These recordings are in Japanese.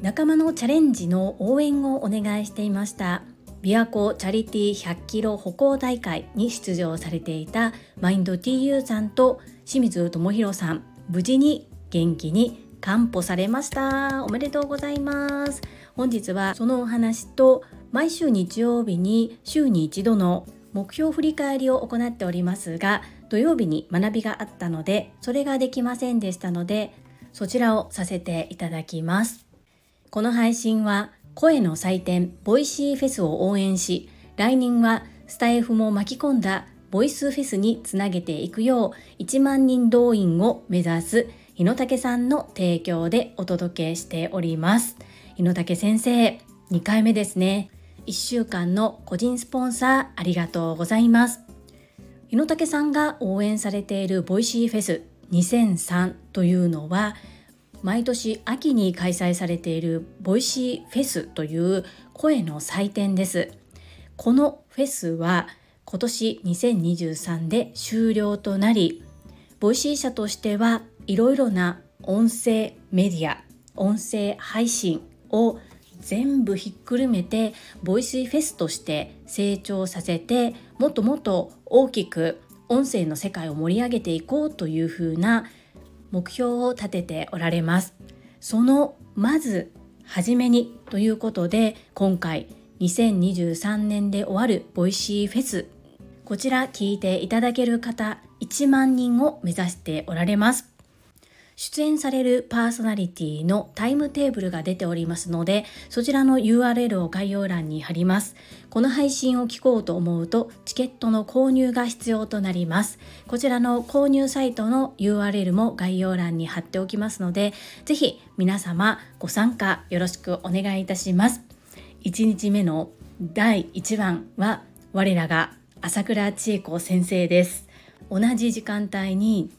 仲間のチャレンジの応援をお願いしていました。琵琶湖チャリティー100キロ歩行大会に出場されていたマインド TU さんと清水智弘さん。無事に元気に完歩されました。おめでとうございます。本日はそのお話と毎週日曜日に週に一度の目標振り返りを行っておりますが土曜日に学びがあったのでそれができませんでしたのでそちらをさせていただきます。この配信は声の祭典ボイシーフェスを応援し来年はスタエフも巻き込んだボイスフェスにつなげていくよう1万人動員を目指す日野武さんの提供でお届けしております。日野武先生2回目ですね。1週間の個人スポンサーありがとうございます。日野武さんが応援されているボイシーフェス2003というのは毎年秋に開催されているボイシーフェスという声の祭典です。このフェスは今年2023で終了となりボイシー社としてはいろいろな音声メディア音声配信を全部ひっくるめてボイスフェスとして成長させてもっともっと大きく音声の世界を盛り上げていこうというふうな目標を立てておられます。そのまず初めにということで今回2023年で終わるボイシーフェスこちら聞いていただける方1万人を目指しておられます。出演されるパーソナリティのタイムテーブルが出ておりますので、そちらの URL を概要欄に貼ります。この配信を聞こうと思うと、チケットの購入が必要となります。こちらの購入サイトの URL も概要欄に貼っておきますので、ぜひ皆様ご参加よろしくお願いいたします。1日目の第1番は、我らが朝倉千恵子先生です。同じ時間帯に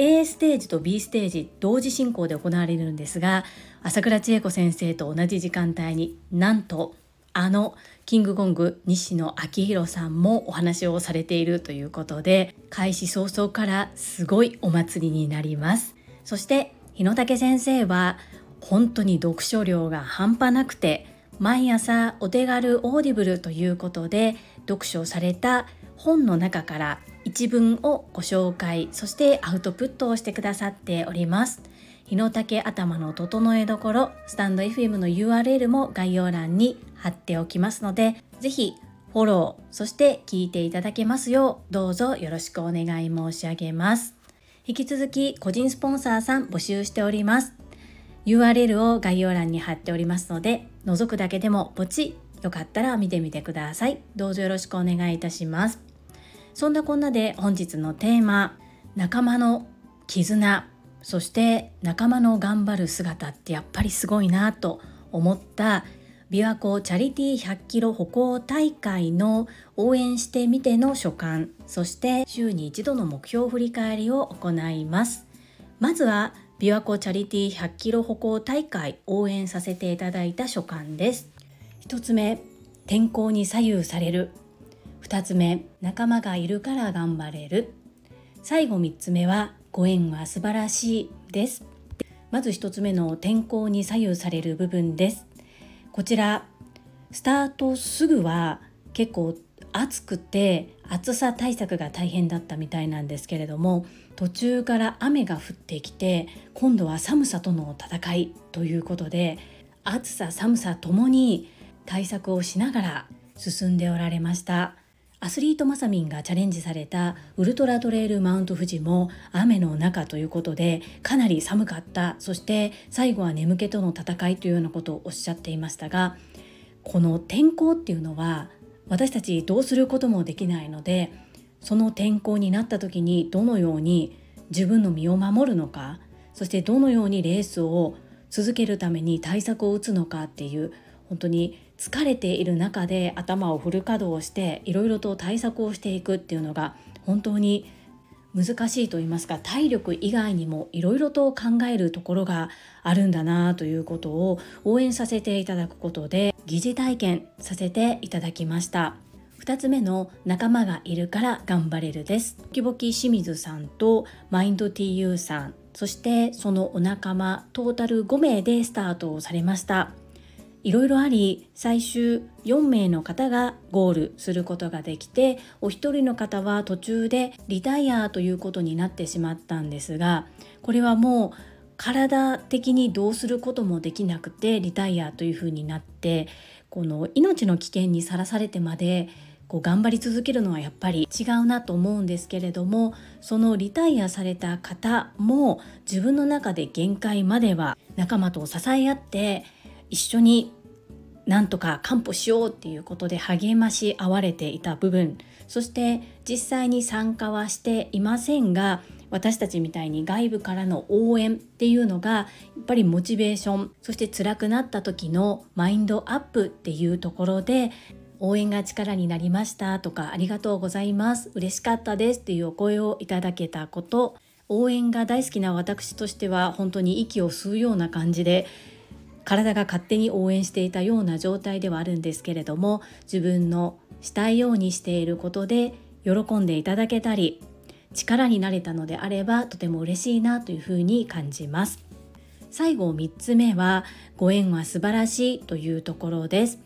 A ステージと B ステージ同時進行で行われるんですが朝倉千恵子先生と同じ時間帯になんとあのキングコング西野亮廣さんもお話をされているということで開始早々からすごいお祭りになります。そして日野武先生は本当に読書量が半端なくて毎朝お手軽オーディブルということで読書された本の中から一文をご紹介そしてアウトプットをしてくださっております。日の竹頭の整えどころスタンド FM の URL も概要欄に貼っておきますので是非フォローそして聞いていただけますようどうぞよろしくお願い申し上げます。引き続き個人スポンサーさん募集しております。URL を概要欄に貼っておりますので覗くだけでもポチよかったら見てみてください。どうぞよろしくお願いいたします。そんなこんなで本日のテーマ仲間の絆そして仲間の頑張る姿ってやっぱりすごいなと思った琵琶湖チャリティー100キロ歩行大会の応援してみての所感そして週に一度の目標振り返りを行います。まずは琵琶湖チャリティー100キロ歩行大会応援させていただいた所感です。一つ目天候に左右される。2つ目仲間がいるから頑張れる。最後3つ目はご縁は素晴らしいです。まず1つ目の天候に左右される部分です。こちらスタートすぐは結構暑くて暑さ対策が大変だったみたいなんですけれども途中から雨が降ってきて今度は寒さとの戦いということで暑さ寒さともに対策をしながら進んでおられました。アスリートマサミンがチャレンジされたウルトラトレイルマウント富士も雨の中ということでかなり寒かった。そして最後は眠気との戦いというようなことをおっしゃっていましたがこの天候っていうのは私たちどうすることもできないのでその天候になった時にどのように自分の身を守るのかそしてどのようにレースを続けるために対策を打つのかっていう本当に疲れている中で頭をフル稼働していろいろと対策をしていくっていうのが本当に難しいと言いますか体力以外にもいろいろと考えるところがあるんだなということを応援させていただくことで疑似体験させていただきました。2つ目の仲間がいるから頑張れるです。ボキボキ清水さんとマインド TU さんそしてそのお仲間トータル5名でスタートをされました。いろいろあり最終4名の方がゴールすることができてお一人の方は途中でリタイアということになってしまったんですがこれはもう体的にどうすることもできなくてリタイアというふうになってこの命の危険にさらされてまでこう頑張り続けるのはやっぱり違うなと思うんですけれどもそのリタイアされた方も自分の中で限界までは仲間と支え合って一緒になんとか完歩しようっていうことで励まし合われていた部分そして実際に参加はしていませんが私たちみたいに外部からの応援っていうのがやっぱりモチベーションそして辛くなった時のマインドアップっていうところで応援が力になりましたとかありがとうございます嬉しかったですっていうお声をいただけたこと応援が大好きな私としては本当に息を吸うような感じで体が勝手に応援していたような状態ではあるんですけれども自分のしたいようにしていることで喜んでいただけたり力になれたのであればとても嬉しいなというふうに感じます。最後3つ目はご縁は素晴らしいというところです。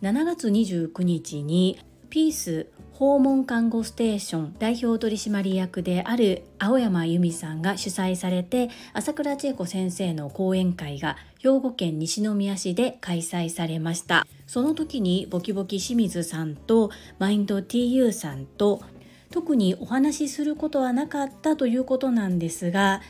7月29日にピース訪問看護ステーション代表取締役である青山由美さんが主催されて朝倉千恵子先生の講演会が兵庫県西宮市で開催されました。その時にボキボキ清水さんとマインド TU さんと特にお話しすることはなかったということなんですが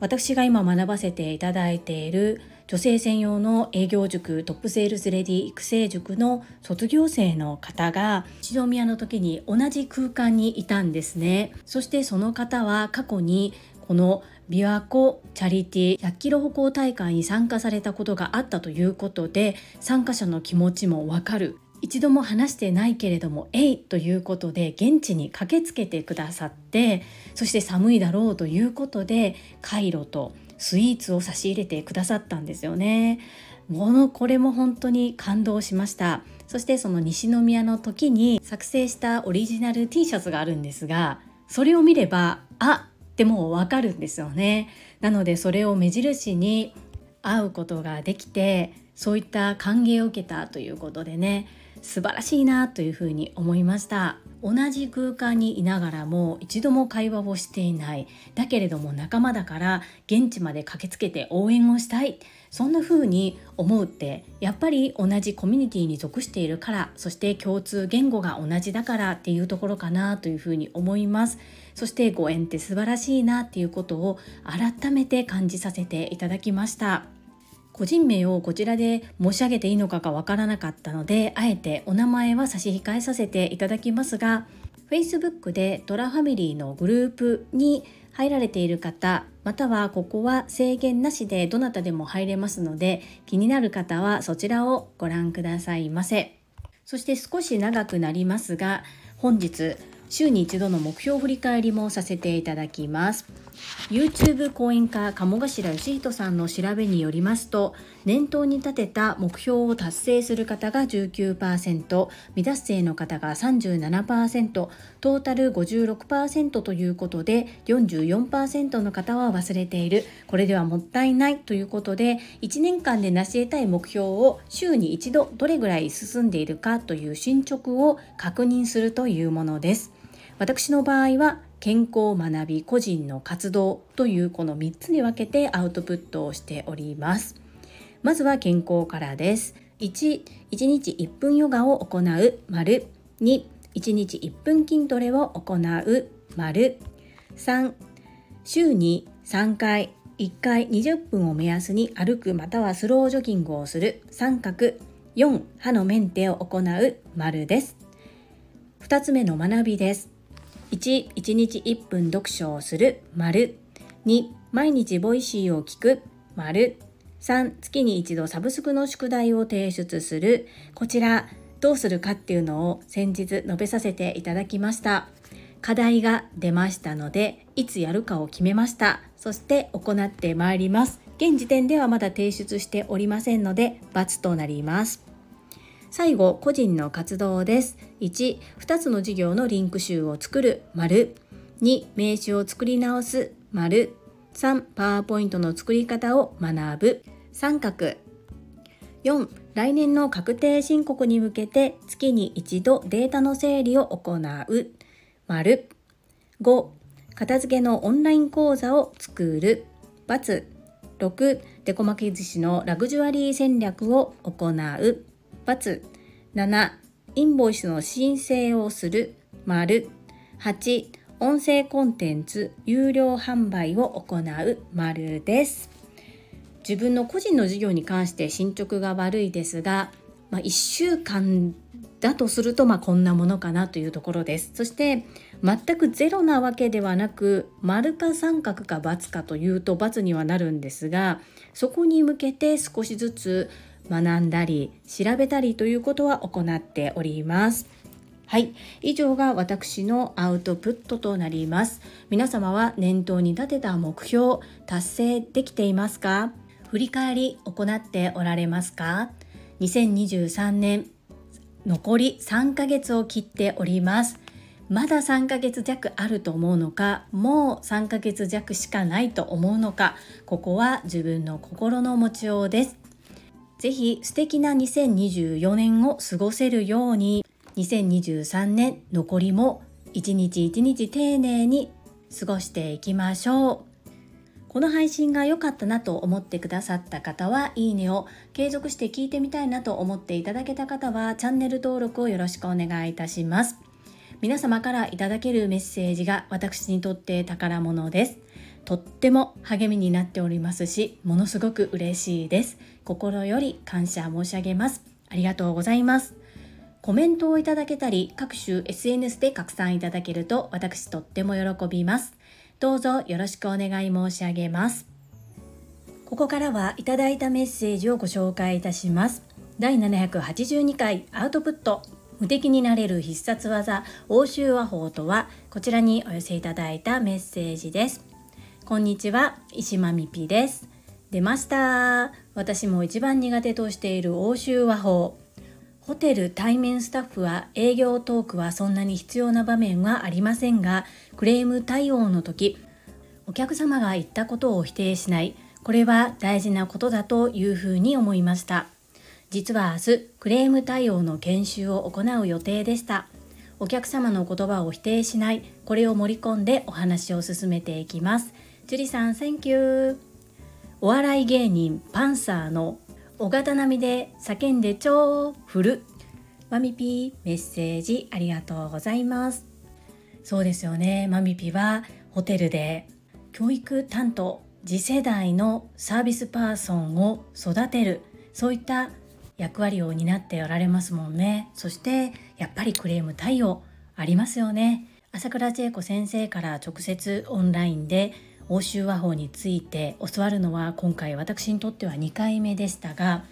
私が今学ばせていただいている女性専用の営業塾トップセールスレディ育成塾の卒業生の方が一度宮の時に同じ空間にいたんですねそしてその方は過去にこの琵琶湖チャリティ100キロ歩行大会に参加されたことがあったということで参加者の気持ちもわかる一度も話してないけれども「えい!」ということで現地に駆けつけてくださってそして寒いだろうということでカイロとスイーツを差し入れてくださったんですよね。ものこれも本当に感動しました。そしてその西宮の時に作成したオリジナル T シャツがあるんですがそれを見ればあってもうわかるんですよね。なのでそれを目印に会うことができてそういった歓迎を受けたということでね素晴らしいなというふうに思いました。同じ空間にいながらも一度も会話をしていない。だけれども仲間だから現地まで駆けつけて応援をしたい。そんな風に思うってやっぱり同じコミュニティに属しているからそして共通言語が同じだからっていうところかなというふうに思います。そしてご縁って素晴らしいなっていうことを改めて感じさせていただきました。個人名をこちらで申し上げていいのかがわからなかったのであえてお名前は差し控えさせていただきますが Facebook でトラファミリーのグループに入られている方またはここは制限なしでどなたでも入れますので気になる方はそちらをご覧くださいませ。そして少し長くなりますが本日週に一度の目標振り返りもさせていただきます。YouTube 講演家鴨頭義人さんの調べによりますと念頭に立てた目標を達成する方が19%未達成の方が37%トータル56%ということで44%の方は忘れている。これではもったいないということで1年間で成し得たい目標を週に一度どれぐらい進んでいるかという進捗を確認するというものです。私の場合は健康学び個人の活動というこの3つに分けてアウトプットをしております。まずは健康からです。1、1日1分ヨガを行う。丸。2、1日1分筋トレを行う。丸。3、週に3回。1回20分を目安に歩くまたはスロージョギングをする。三角。4歯のメンテを行う。丸です。2つ目の学びです。1、1日1分読書をする、丸。2、毎日ボイシーを聞く、丸。3、月に一度サブスクの宿題を提出する。こちら、どうするかっていうのを先日述べさせていただきました。課題が出ましたので、いつやるかを決めました。そして行ってまいります。現時点ではまだ提出しておりませんので、×となります。最後個人の活動です。1、2つの事業のリンク集を作る。丸。2、名刺を作り直す。丸。3、パワーポイントの作り方を学ぶ。三角。4来年の確定申告に向けて月に一度データの整理を行う。丸。5片付けのオンライン講座を作る×。6デコ巻き寿司のラグジュアリー戦略を行う。7インボイスの申請をする。丸。8音声コンテンツ。有料販売を行う。丸です。自分の個人の事業に関して進捗が悪いですが、まあ、1週間だとするとまあこんなものかなというところです。そして全くゼロなわけではなく丸か三角か×かというと×にはなるんですがそこに向けて少しずつ学んだり調べたりということは行っております。はい。以上が私のアウトプットとなります。皆様は念頭に立てた目標達成できていますか？振り返り行っておられますか？2023年残り3ヶ月を切っております。まだ3ヶ月弱あると思うのか？もう3ヶ月弱しかないと思うのか？ここは自分の心の持ちようです。ぜひ素敵な2024年を過ごせるように2023年残りも一日一日丁寧に過ごしていきましょう。この配信が良かったなと思ってくださった方はいいねを継続して聞いてみたいなと思っていただけた方はチャンネル登録をよろしくお願いいたします。皆様からいただけるメッセージが私にとって宝物です。とっても励みになっておりますしものすごく嬉しいです心より感謝申し上げますありがとうございますコメントをいただけたり各種 SNS で拡散いただけると私とっても喜びますどうぞよろしくお願い申し上げます。ここからはいただいたメッセージをご紹介いたします。第782回アウトプット無敵になれる必殺技欧州和法とはこちらにお寄せいただいたメッセージです。こんにちは、石間みぴです。出ました。私も一番苦手としている欧州和法。ホテル対面スタッフは営業トークはそんなに必要な場面はありませんがクレーム対応の時お客様が言ったことを否定しないこれは大事なことだというふうに思いました実は明日クレーム対応の研修を行う予定でしたお客様の言葉を否定しないこれを盛り込んでお話を進めていきます樹里さん Thank you お笑い芸人パンサーの小型並みで叫んで超振るマミピーメッセージありがとうございます。そうですよね。マミピはホテルで教育担当次世代のサービスパーソンを育てる。そういった役割を担っておられますもんね。そしてやっぱりクレーム対応ありますよね。朝倉千恵子先生から直接オンラインで欧州和法について教わるのは今回私にとっては2回目でしたが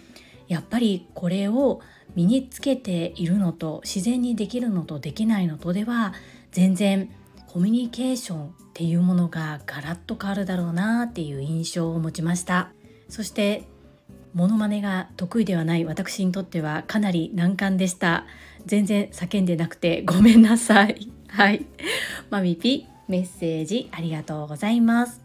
やっぱりこれを身につけているのと自然にできるのとできないのとでは全然コミュニケーションっていうものがガラッと変わるだろうなっていう印象を持ちました。そしてモノマネが得意ではない私にとってはかなり難関でした。全然叫んでなくてごめんなさい。はい。マミピメッセージありがとうございます。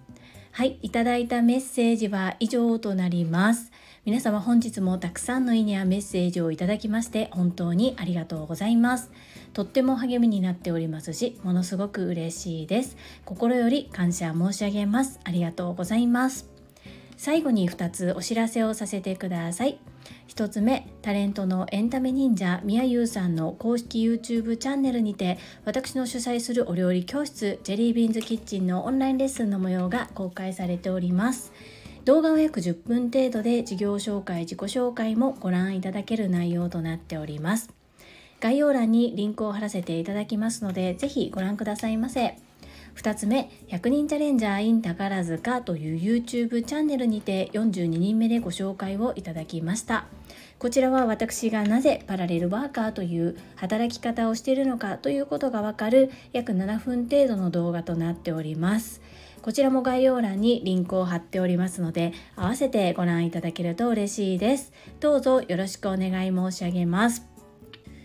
はい、いただいたメッセージは以上となります。皆様本日もたくさんのいいねやメッセージをいただきまして本当にありがとうございます。とっても励みになっておりますし、ものすごく嬉しいです。心より感謝申し上げます。ありがとうございます。最後に2つお知らせをさせてください。1つ目タレントのエンタメ忍者みやゆうさんの公式 YouTube チャンネルにて私の主催するお料理教室ジェリービーンズキッチンのオンラインレッスンの模様が公開されております。動画は約10分程度で事業紹介自己紹介もご覧いただける内容となっております。概要欄にリンクを貼らせていただきますのでぜひご覧くださいませ。2つ目100人チャレンジャー in 宝塚という YouTube チャンネルにて42人目でご紹介をいただきました。こちらは私がなぜパラレルワーカーという働き方をしているのかということがわかる約7分程度の動画となっております。こちらも概要欄にリンクを貼っておりますので合わせてご覧いただけると嬉しいです。どうぞよろしくお願い申し上げます。